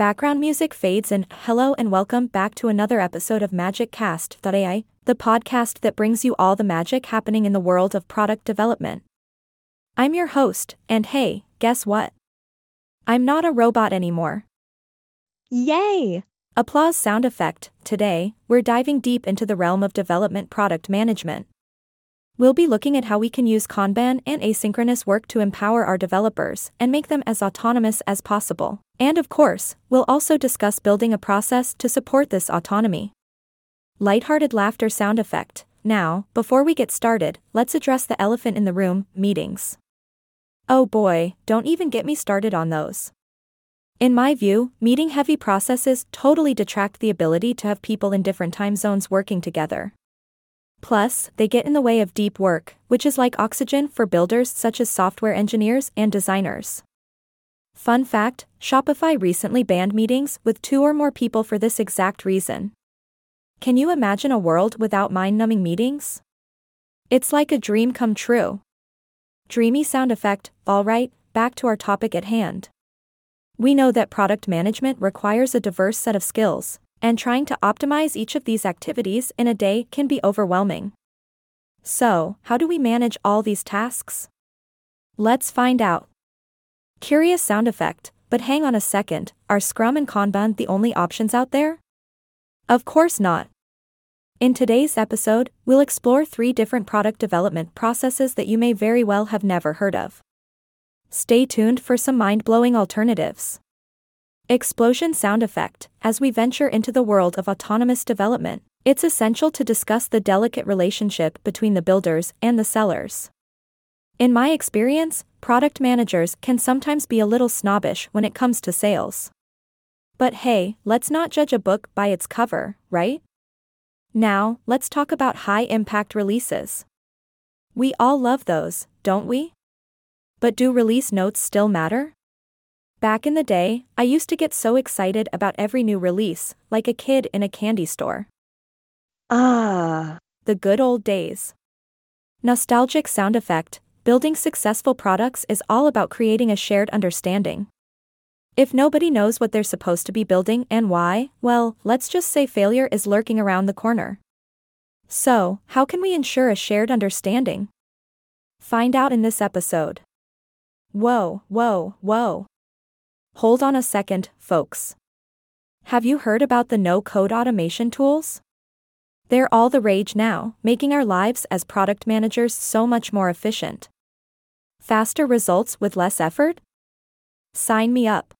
Background music fades and hello and welcome back to another episode of Magic Cast.ai, the podcast that brings you all the magic happening in the world of product development. I'm your host, and hey, guess what? I'm not a robot anymore. Yay! Applause sound effect. Today, we're diving deep into the realm of development product management. We'll be looking at how we can use Kanban and asynchronous work to empower our developers and make them as autonomous as possible. And of course, we'll also discuss building a process to support this autonomy. Lighthearted laughter sound effect. Now, before we get started, let's address the elephant in the room meetings. Oh boy, don't even get me started on those. In my view, meeting heavy processes totally detract the ability to have people in different time zones working together. Plus, they get in the way of deep work, which is like oxygen for builders such as software engineers and designers. Fun fact Shopify recently banned meetings with two or more people for this exact reason. Can you imagine a world without mind numbing meetings? It's like a dream come true. Dreamy sound effect, alright, back to our topic at hand. We know that product management requires a diverse set of skills, and trying to optimize each of these activities in a day can be overwhelming. So, how do we manage all these tasks? Let's find out. Curious sound effect, but hang on a second, are Scrum and Kanban the only options out there? Of course not. In today's episode, we'll explore three different product development processes that you may very well have never heard of. Stay tuned for some mind blowing alternatives. Explosion sound effect. As we venture into the world of autonomous development, it's essential to discuss the delicate relationship between the builders and the sellers. In my experience, product managers can sometimes be a little snobbish when it comes to sales. But hey, let's not judge a book by its cover, right? Now, let's talk about high impact releases. We all love those, don't we? But do release notes still matter? Back in the day, I used to get so excited about every new release, like a kid in a candy store. Ah, The good old days. Nostalgic sound effect building successful products is all about creating a shared understanding. If nobody knows what they're supposed to be building and why, well, let's just say failure is lurking around the corner. So, how can we ensure a shared understanding? Find out in this episode. Whoa, whoa, whoa. Hold on a second, folks. Have you heard about the no code automation tools? They're all the rage now, making our lives as product managers so much more efficient. Faster results with less effort? Sign me up.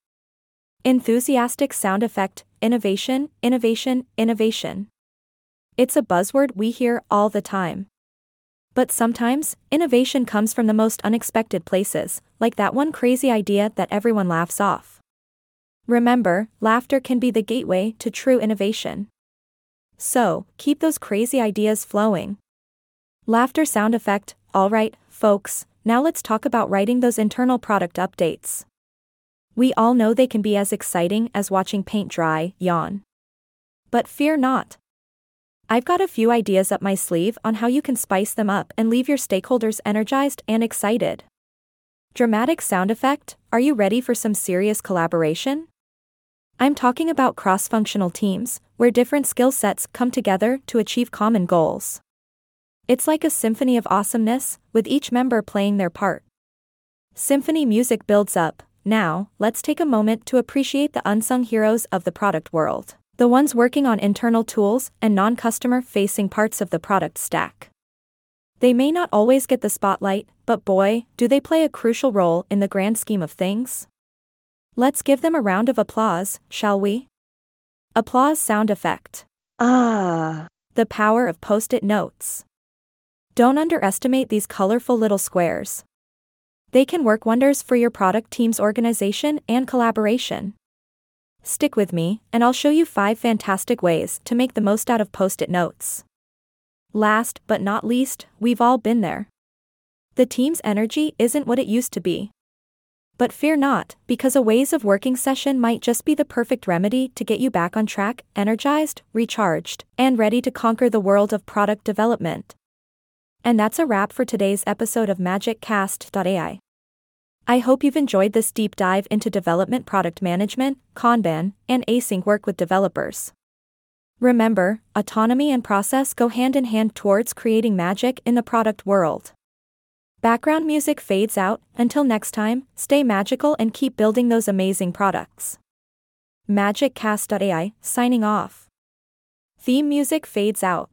Enthusiastic sound effect, innovation, innovation, innovation. It's a buzzword we hear all the time. But sometimes, innovation comes from the most unexpected places, like that one crazy idea that everyone laughs off. Remember, laughter can be the gateway to true innovation. So, keep those crazy ideas flowing. Laughter sound effect, alright, folks, now let's talk about writing those internal product updates. We all know they can be as exciting as watching paint dry, yawn. But fear not. I've got a few ideas up my sleeve on how you can spice them up and leave your stakeholders energized and excited. Dramatic sound effect, are you ready for some serious collaboration? I'm talking about cross functional teams, where different skill sets come together to achieve common goals. It's like a symphony of awesomeness, with each member playing their part. Symphony music builds up, now, let's take a moment to appreciate the unsung heroes of the product world, the ones working on internal tools and non customer facing parts of the product stack. They may not always get the spotlight, but boy, do they play a crucial role in the grand scheme of things. Let's give them a round of applause, shall we? Applause sound effect. ah, The power of post it notes. Don't underestimate these colorful little squares. They can work wonders for your product team's organization and collaboration. Stick with me, and I'll show you five fantastic ways to make the most out of post it notes. Last but not least, we've all been there. The team's energy isn't what it used to be. But fear not, because a ways of working session might just be the perfect remedy to get you back on track, energized, recharged, and ready to conquer the world of product development. And that's a wrap for today's episode of Magic Cast.ai. I hope you've enjoyed this deep dive into development product management, Kanban, and async work with developers. Remember, autonomy and process go hand in hand towards creating magic in the product world. Background music fades out, until next time, stay magical and keep building those amazing products. MagicCast.ai, signing off. Theme music fades out.